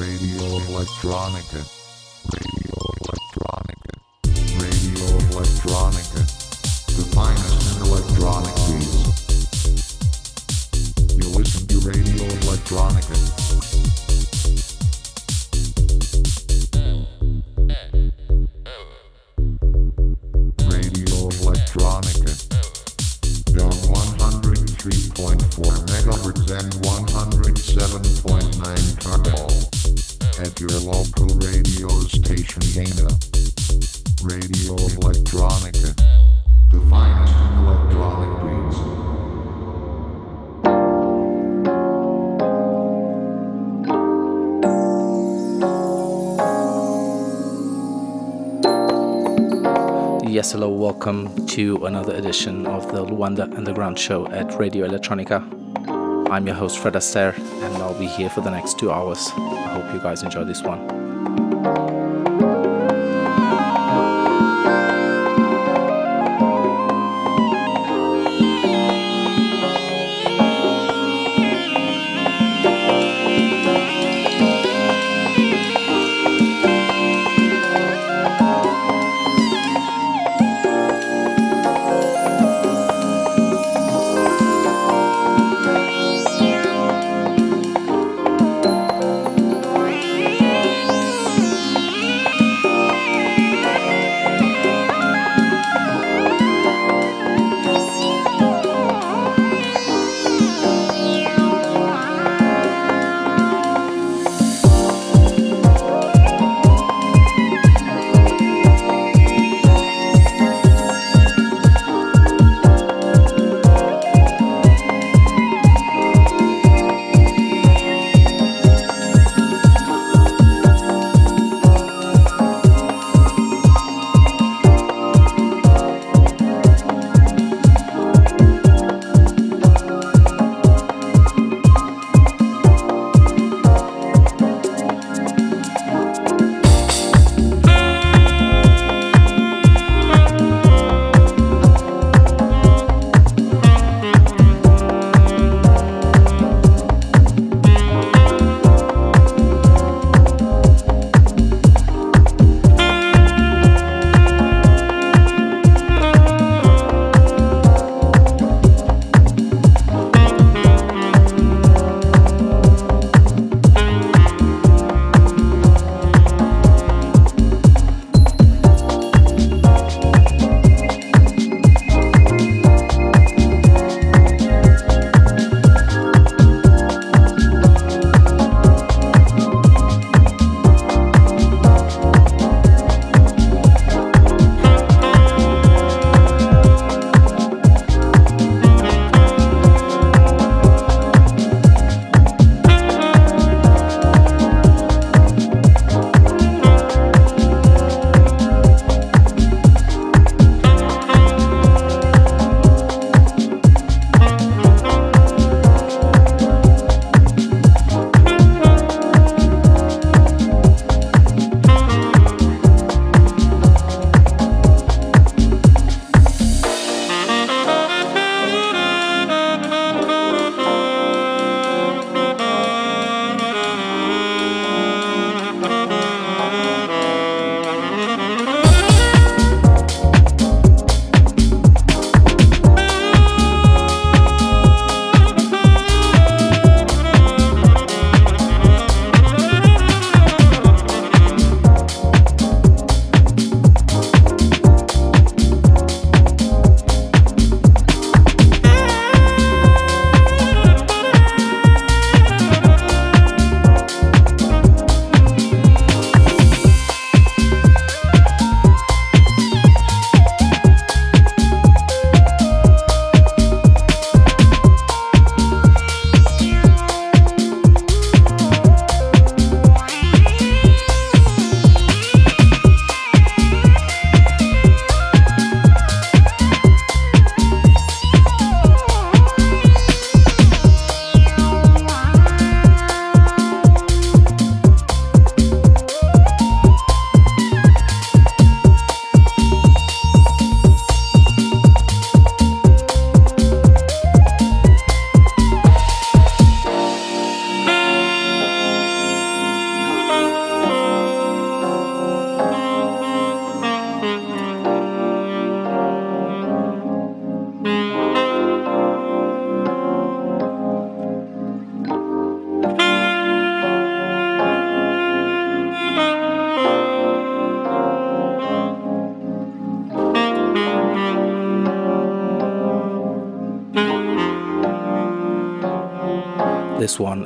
Radio Electronica. Welcome to another edition of the Luanda Underground Show at Radio Electronica. I'm your host, Fred Aster, and I'll be here for the next two hours. I hope you guys enjoy this one.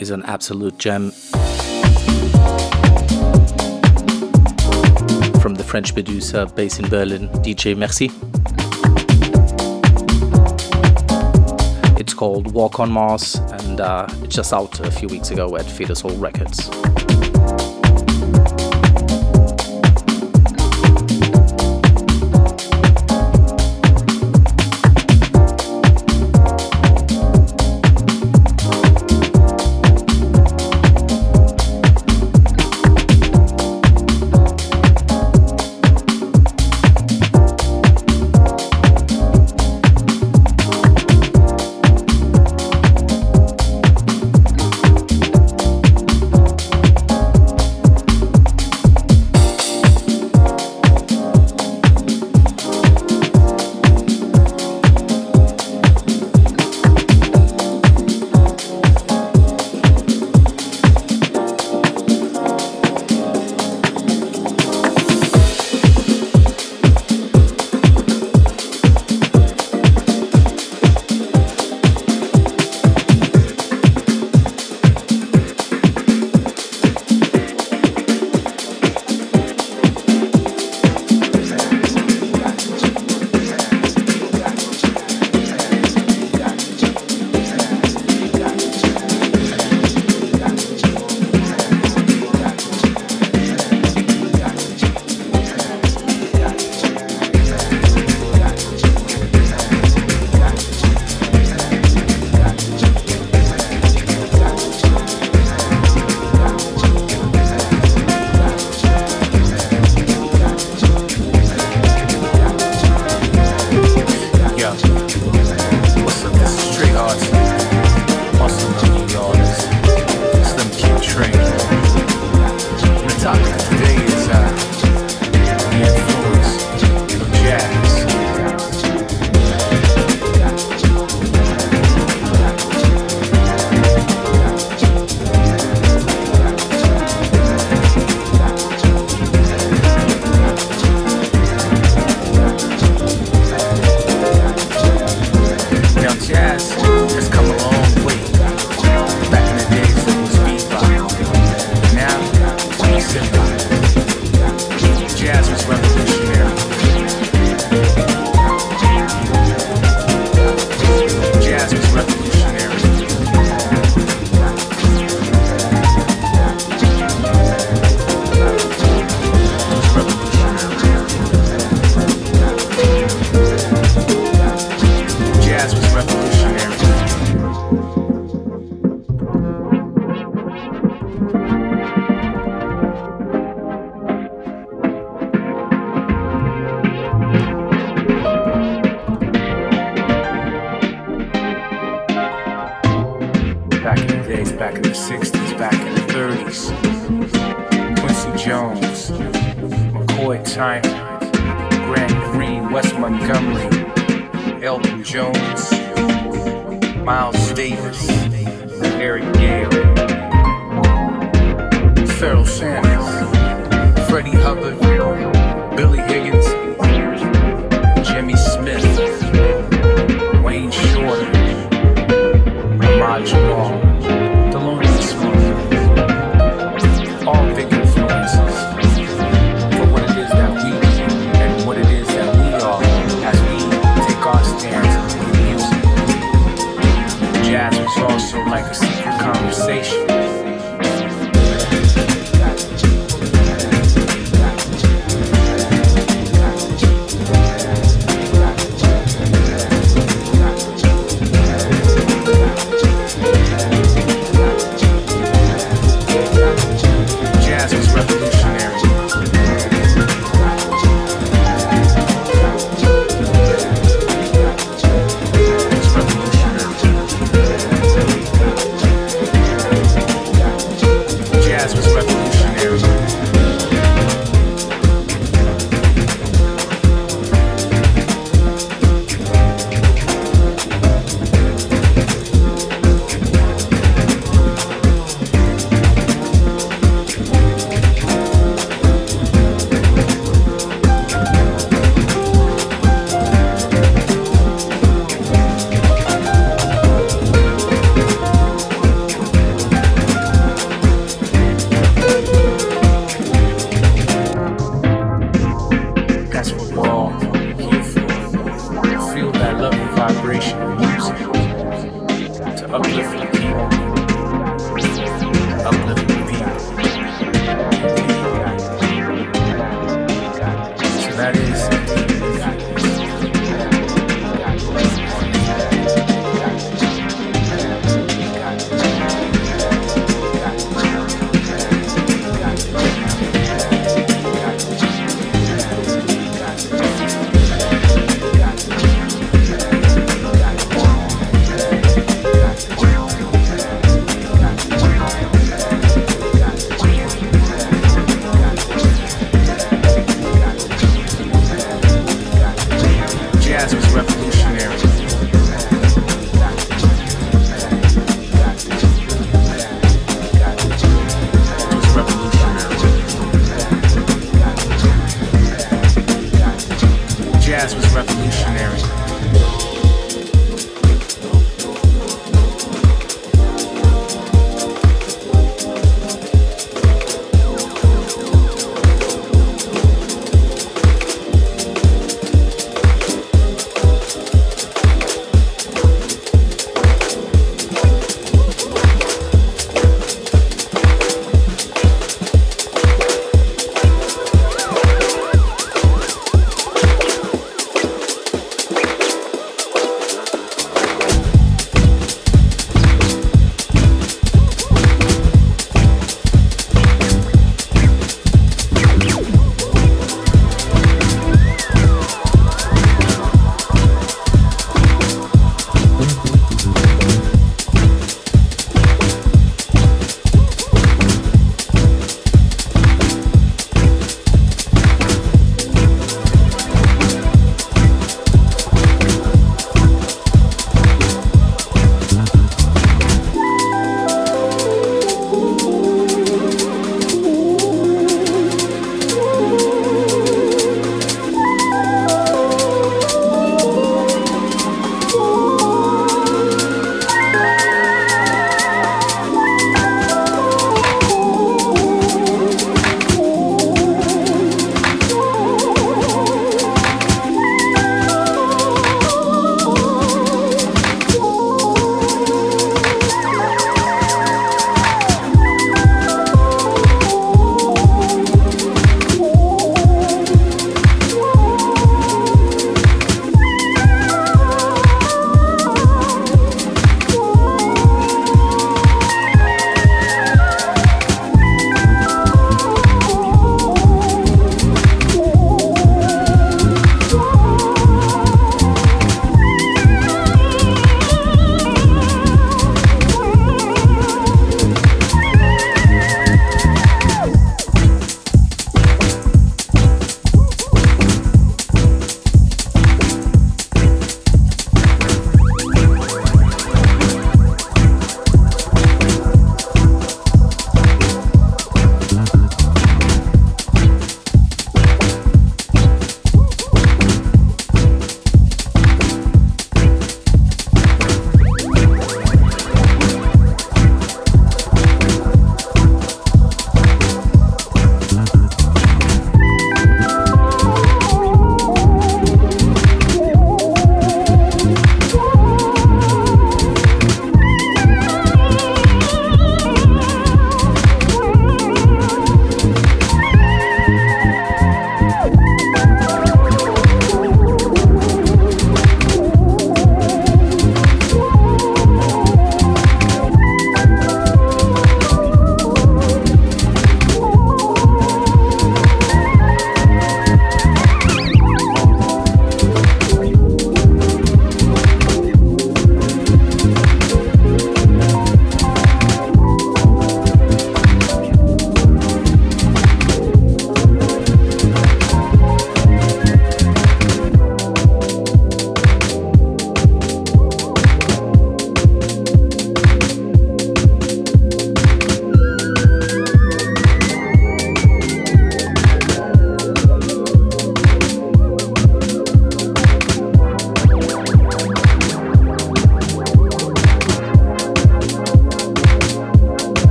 Is an absolute gem. From the French producer based in Berlin, DJ Merci. It's called Walk on Mars and uh, it's just out a few weeks ago at Feedasoul Records.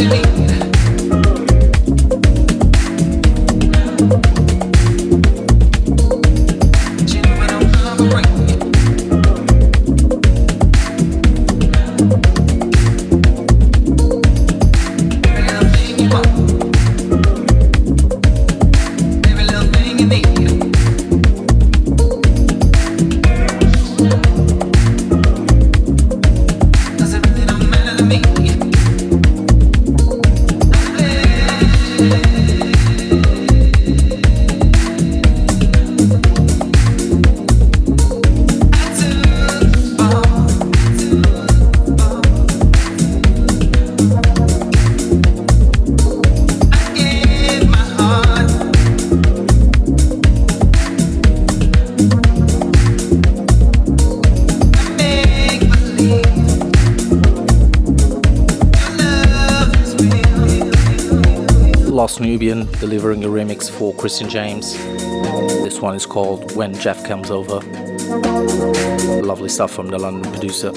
should delivering a remix for Christian James. This one is called When Jeff Comes Over. Lovely stuff from the London producer.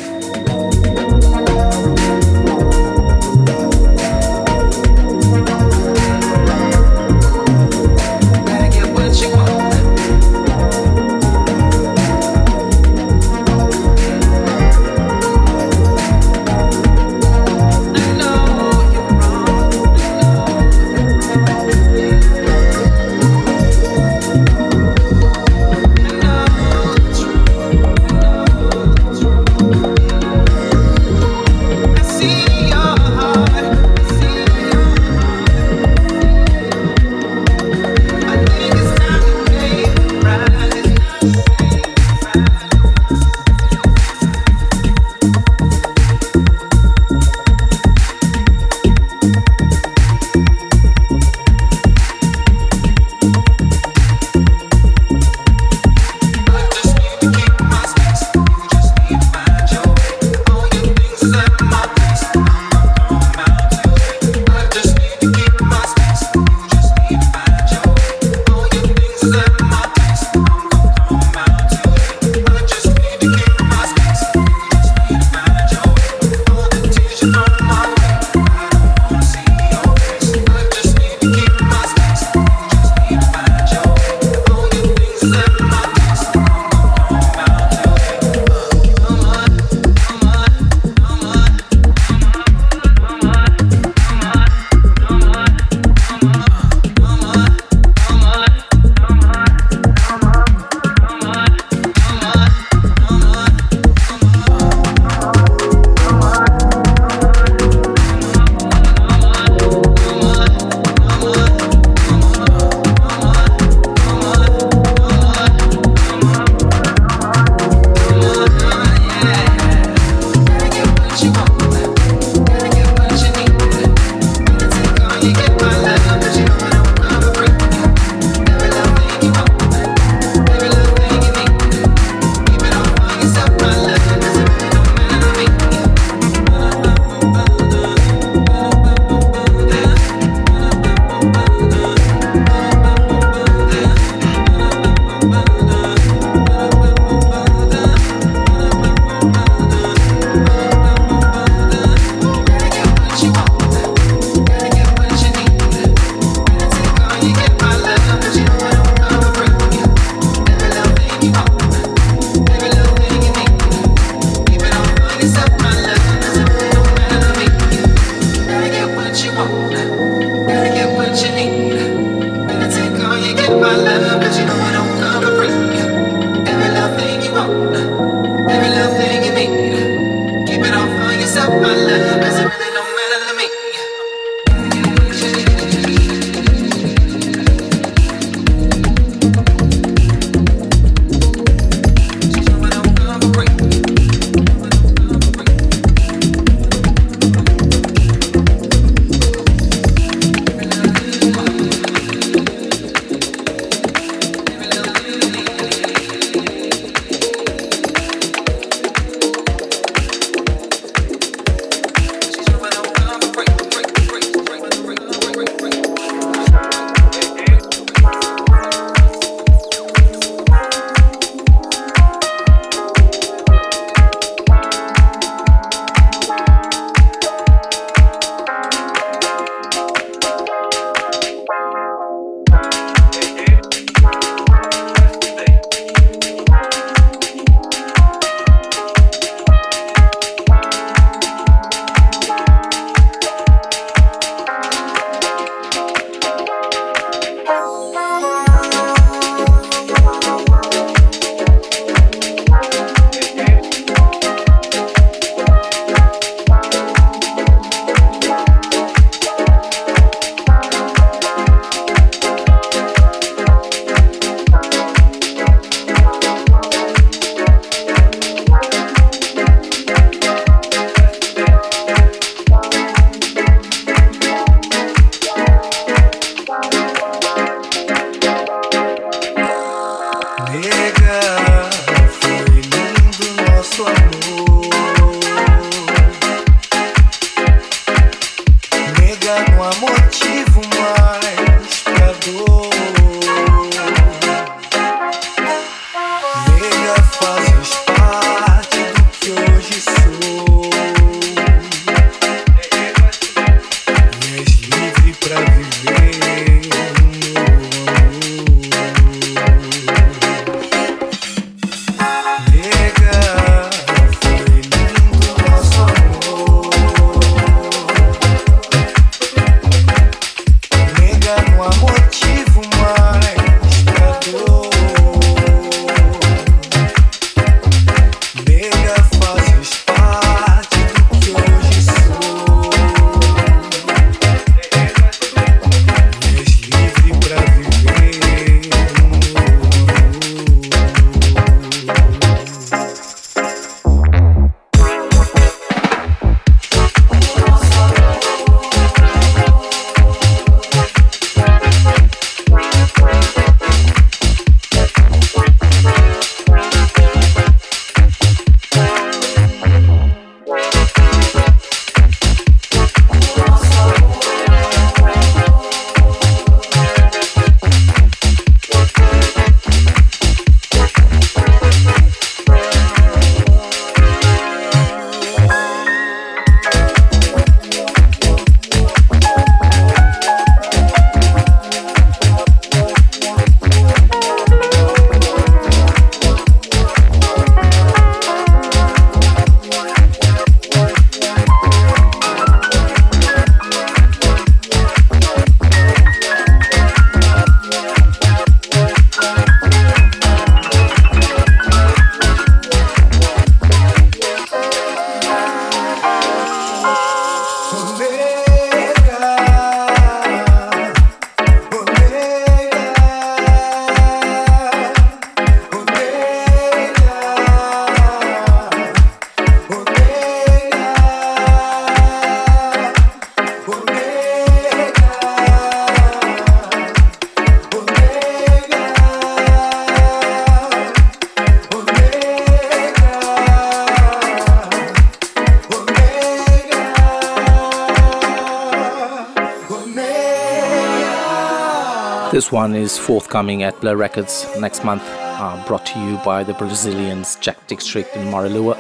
One is forthcoming at Blur Records next month, uh, brought to you by the Brazilians Jack District in Marelua.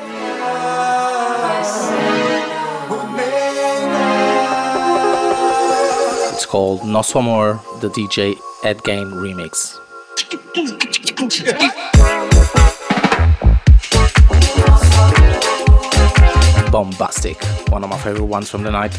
It's called Nosso Amor, the DJ Ed Gain remix. Bombastic, one of my favorite ones from the night.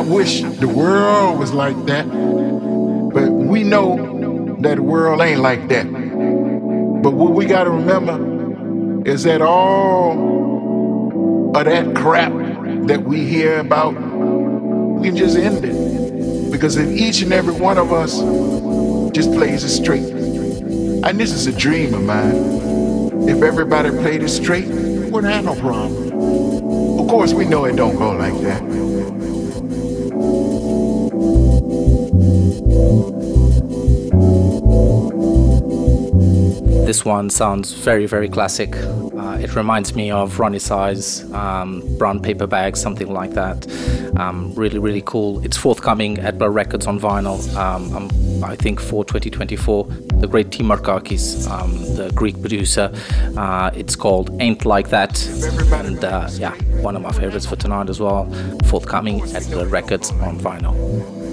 Wish the world was like that, but we know that the world ain't like that. But what we got to remember is that all of that crap that we hear about, we can just end it. Because if each and every one of us just plays it straight, and this is a dream of mine, if everybody played it straight, we wouldn't have no problem. Of course, we know it don't go like that. This one sounds very, very classic. Uh, it reminds me of Roni Size, um, Brown Paper Bag, something like that. Um, really, really cool. It's forthcoming at Blur Records on vinyl, um, um I think for 2024. The great Tim Markakis, um, the Greek producer. Uh, it's called Ain't Like That. And uh, yeah, one of my favorites for tonight as well. Forthcoming at Blur Records on vinyl.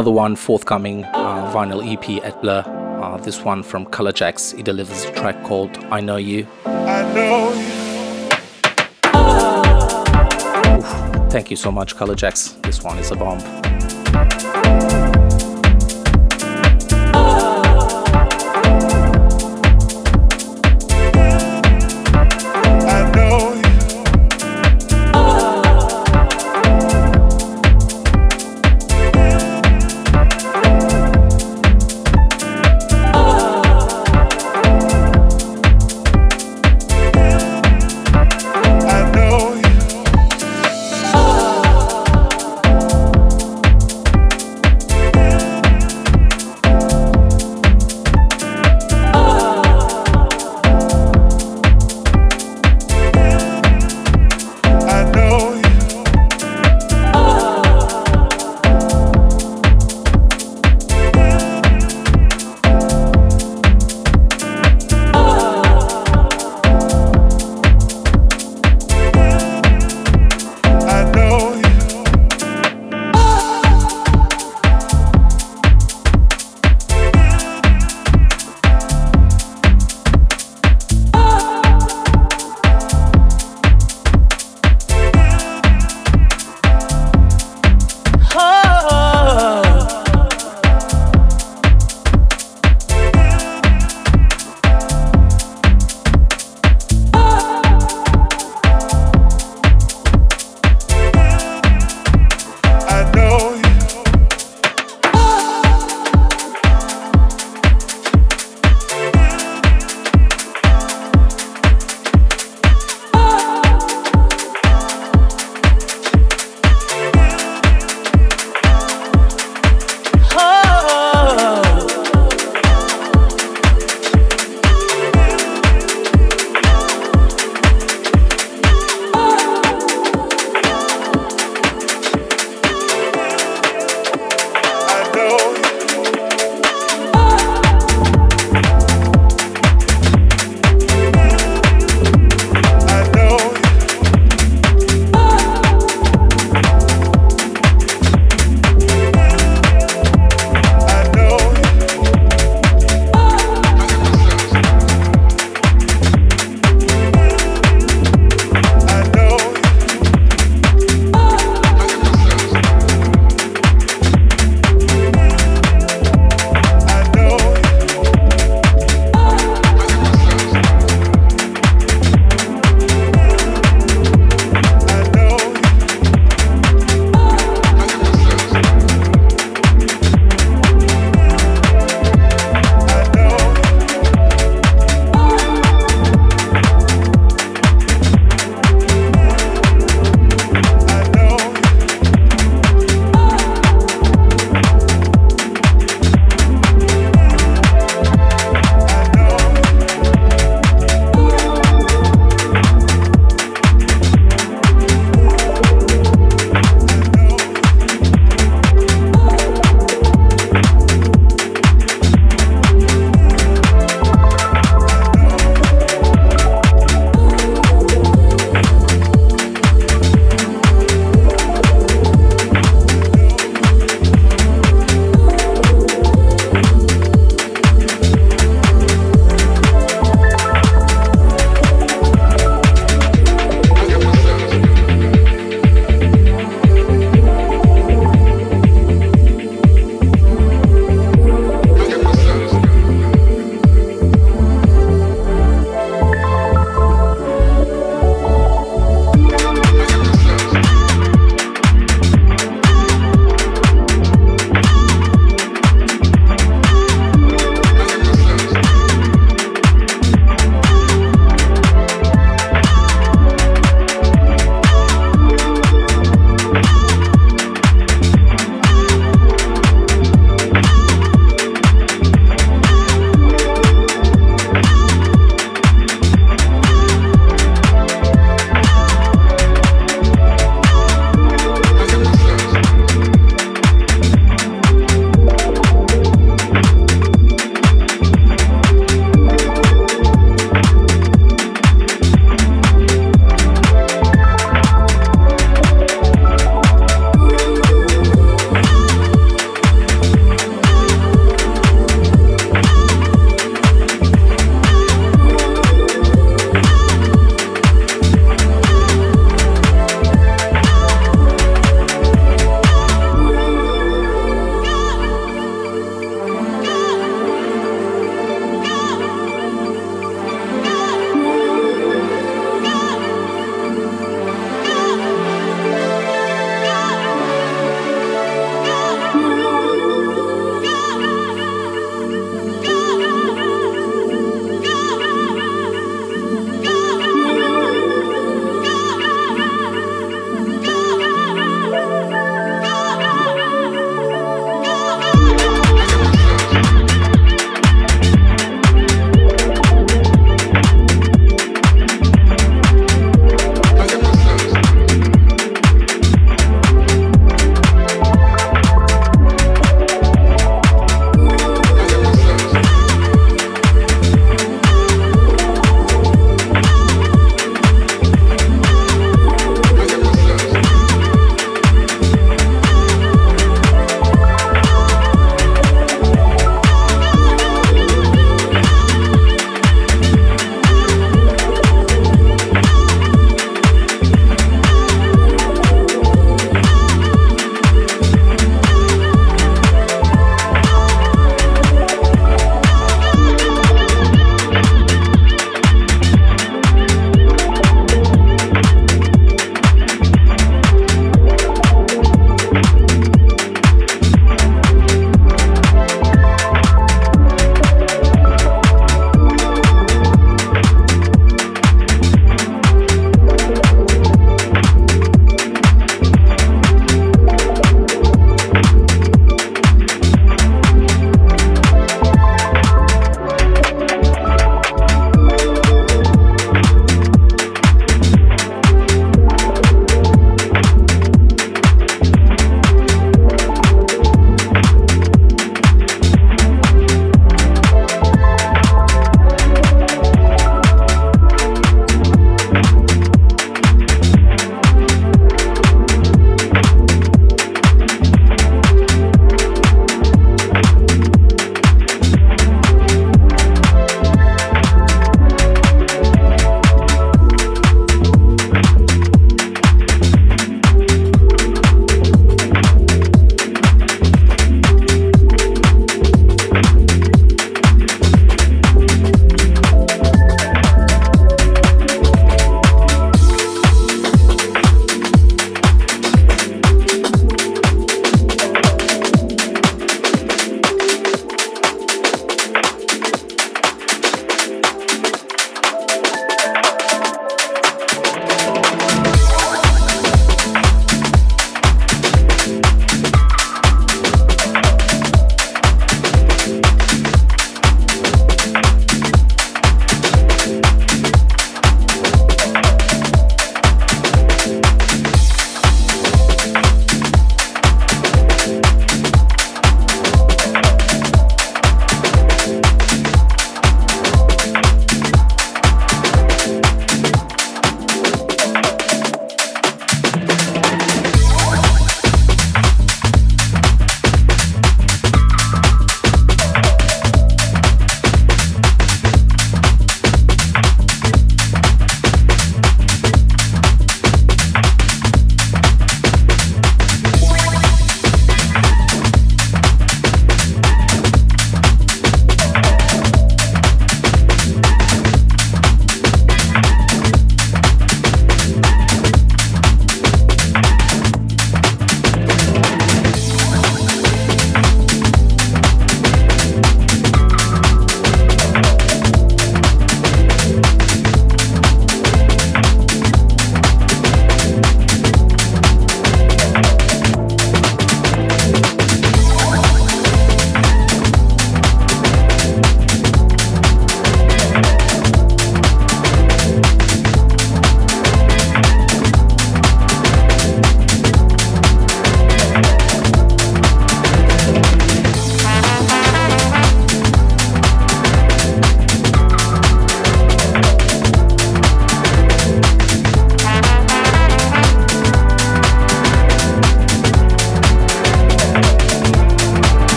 Another one forthcoming uh, vinyl EP at Blur. Uh, this one from Colorjaxx. He delivers a track called I Know You. I know you. Oof, thank you so much, Colorjaxx. This one is a bomb.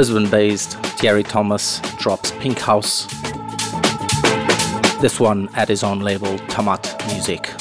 Lisbon based Thierry Thomas drops Pink House. This one at his own label, Tomat Music.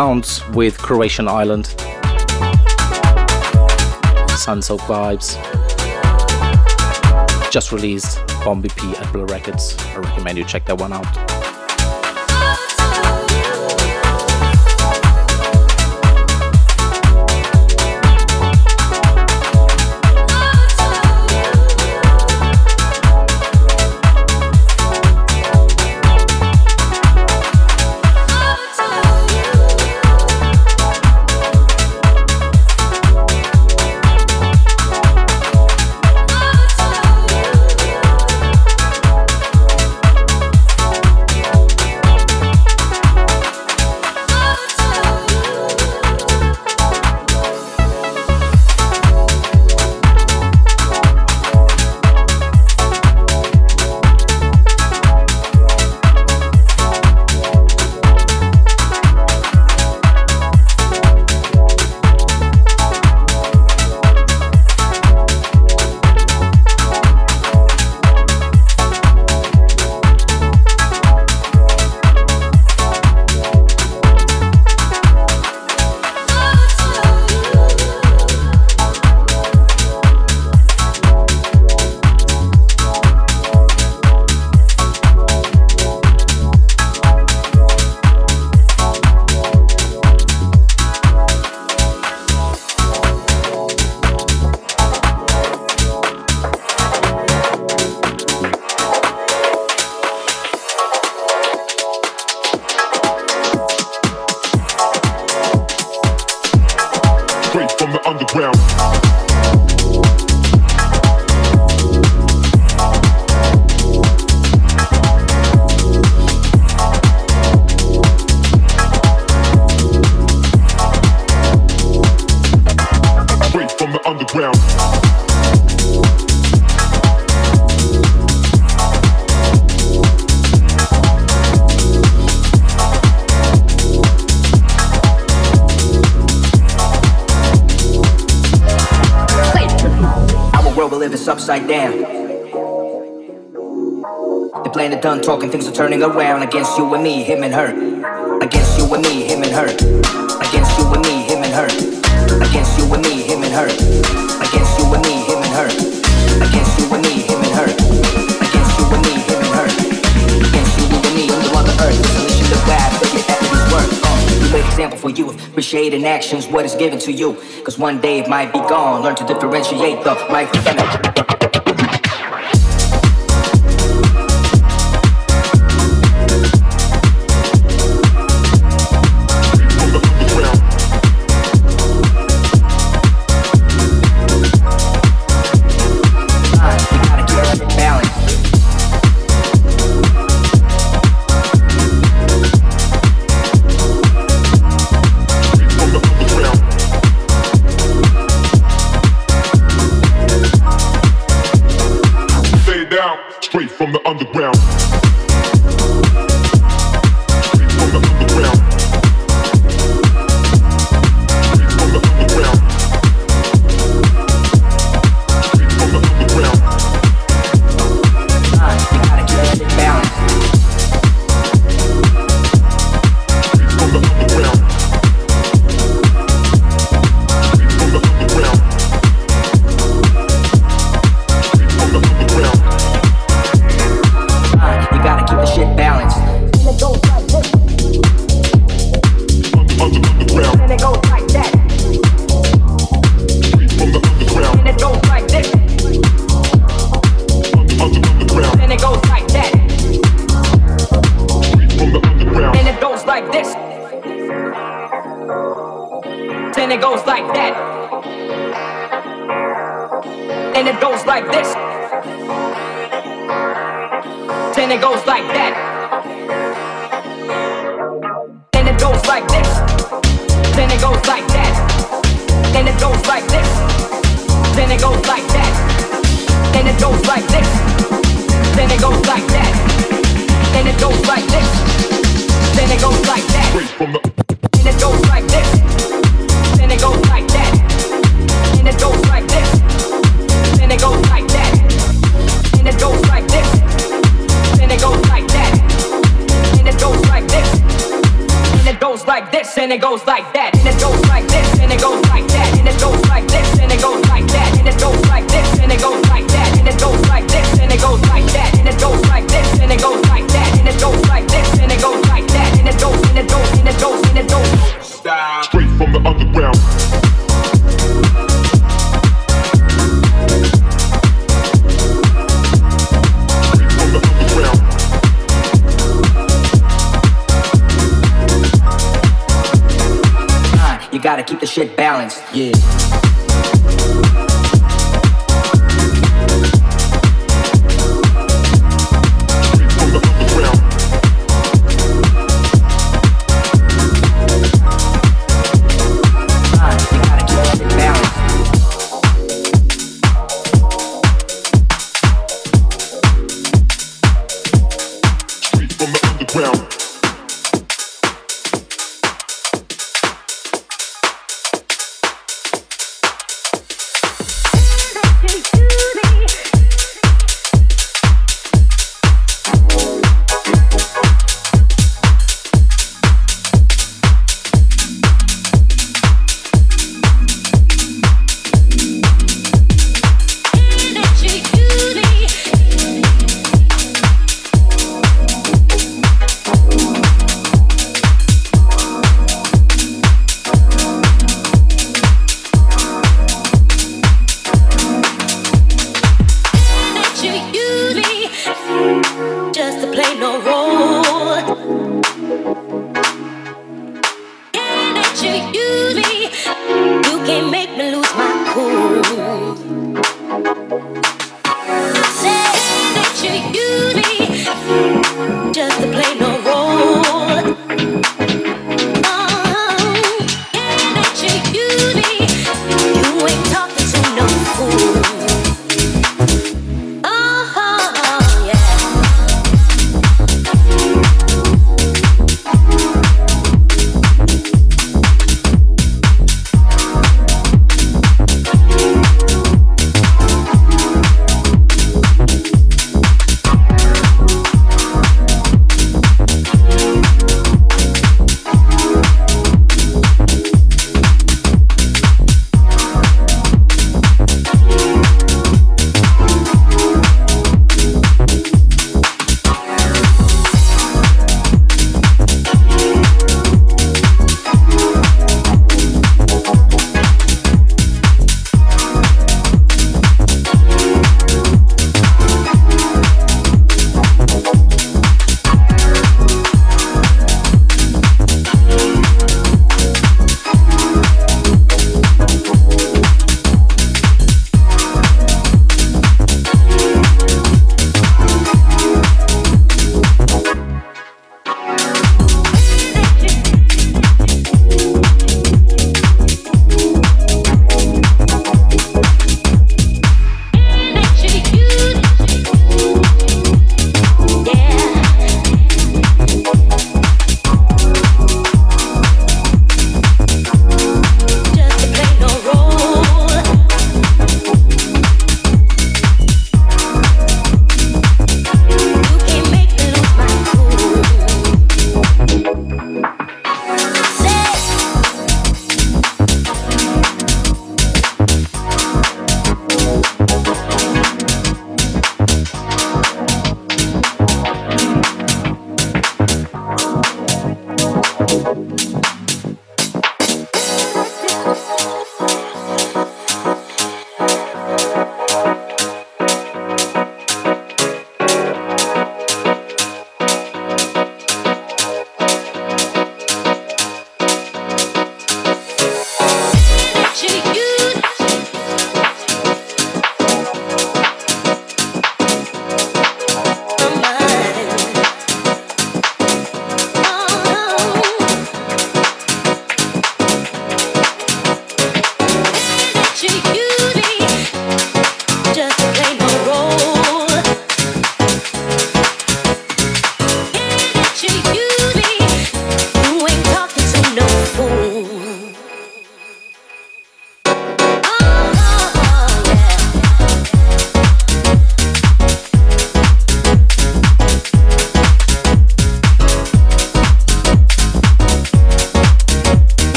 Sounds with Croatian Island. Sunsoak Vibes. Just released on EP at Blur Records. I recommend you check that one out. what is given to you. Cause one day it might be gone. Learn to differentiate the micro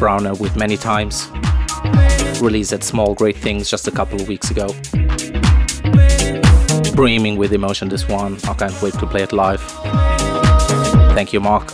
Brauner with Many Times. Released at Small Great Things just a couple of weeks ago. Brimming with emotion, this one. I can't wait to play it live. Thank you, Marc.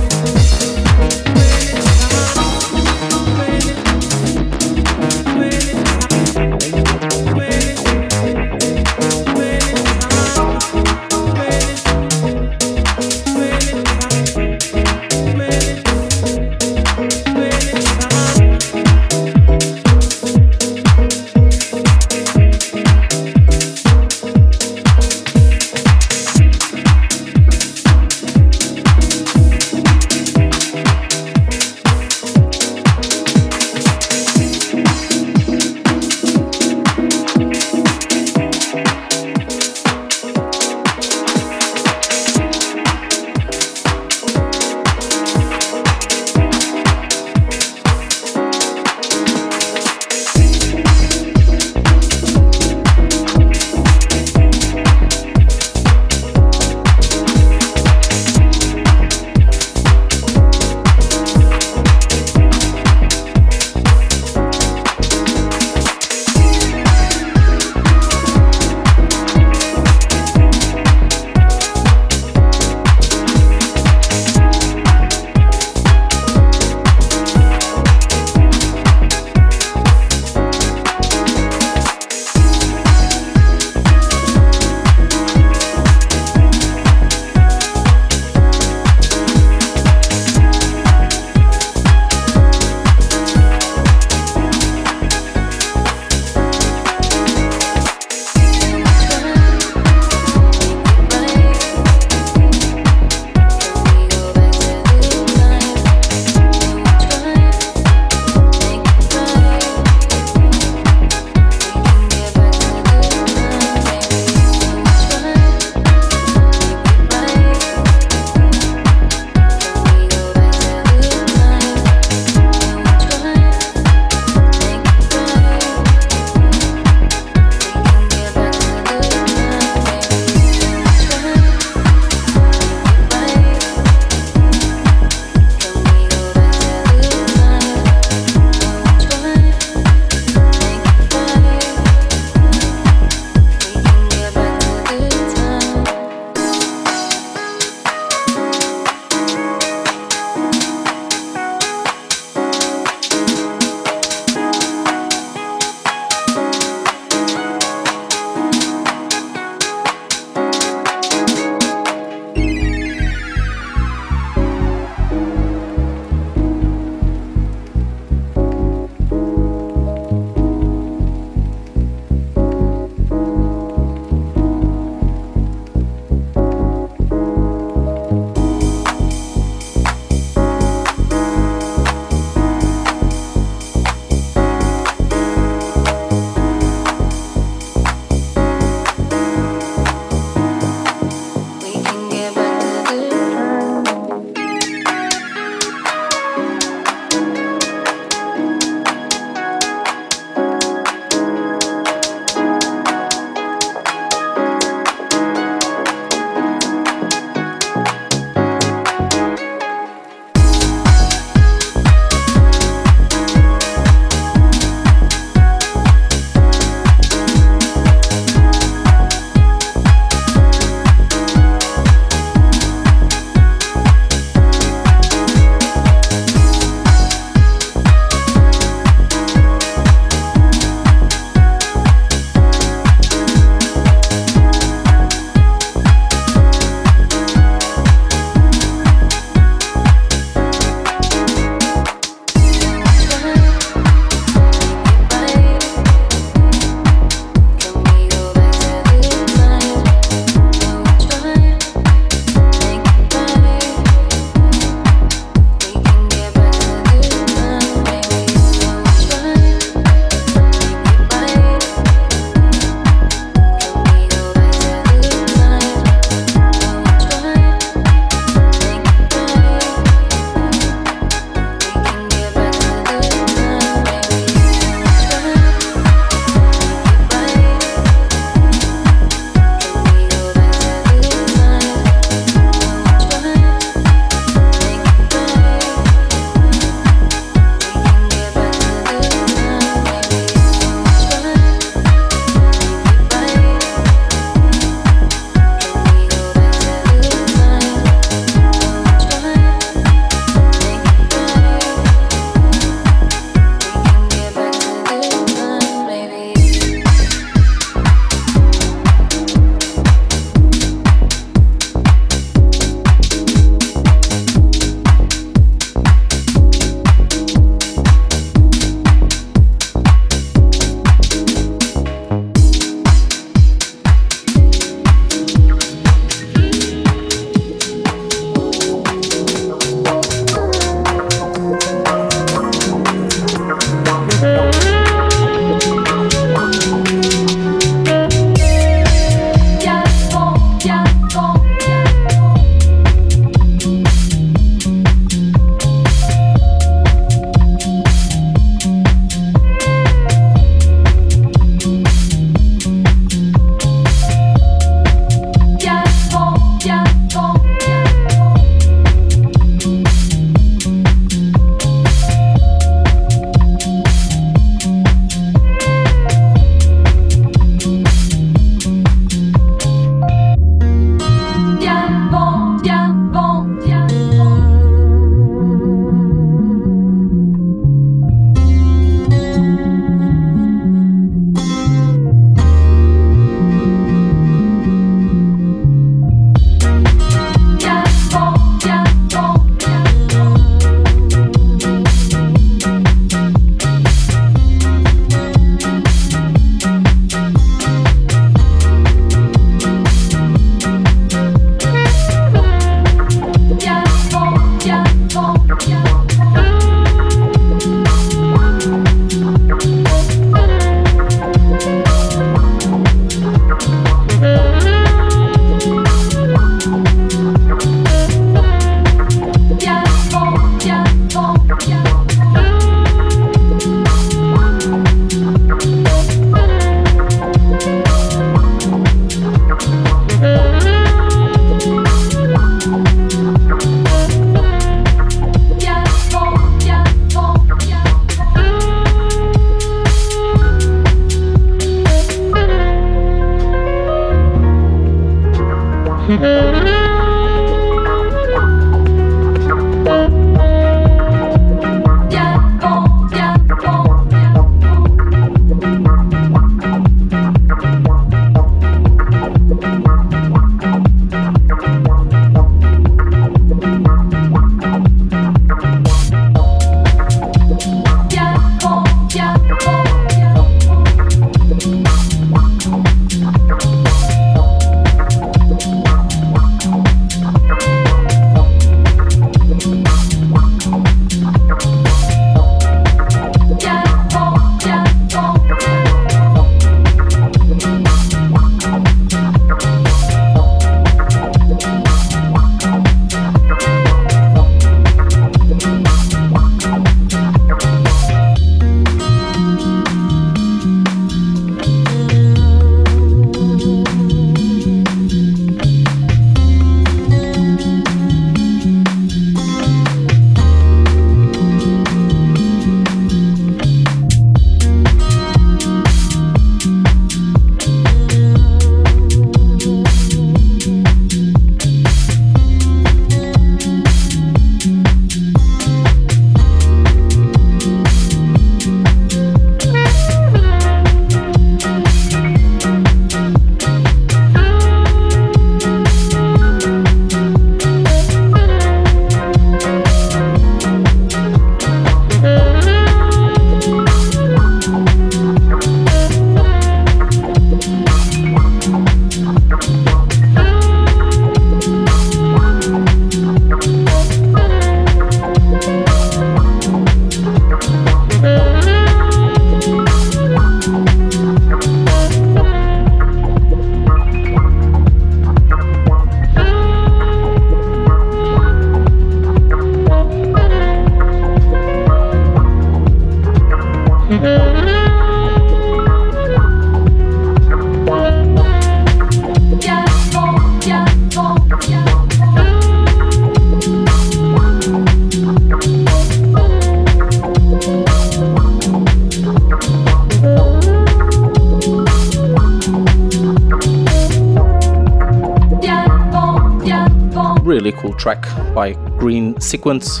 Sequence.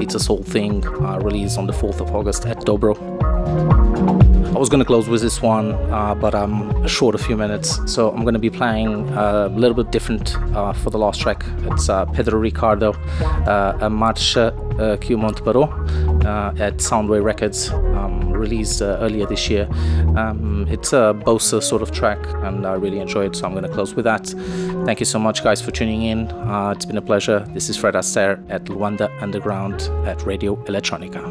It's a soul thing, uh, released on the 4th of August at Dobro. I was gonna close with this one, uh, but I'm short a few minutes, so I'm gonna be playing uh, a little bit different uh, for the last track. It's uh, Pedro Ricardo, uh, a Marcha uh, Que O Monte Parou at Soundway Records, um, released earlier this year. Um, it's a bossa sort of track, and I really enjoy it, so I'm gonna close with that. Thank you so much, guys, for tuning in. Uh, it's been a pleasure. This is Fred Aster at Luanda Underground at Radio Electronica.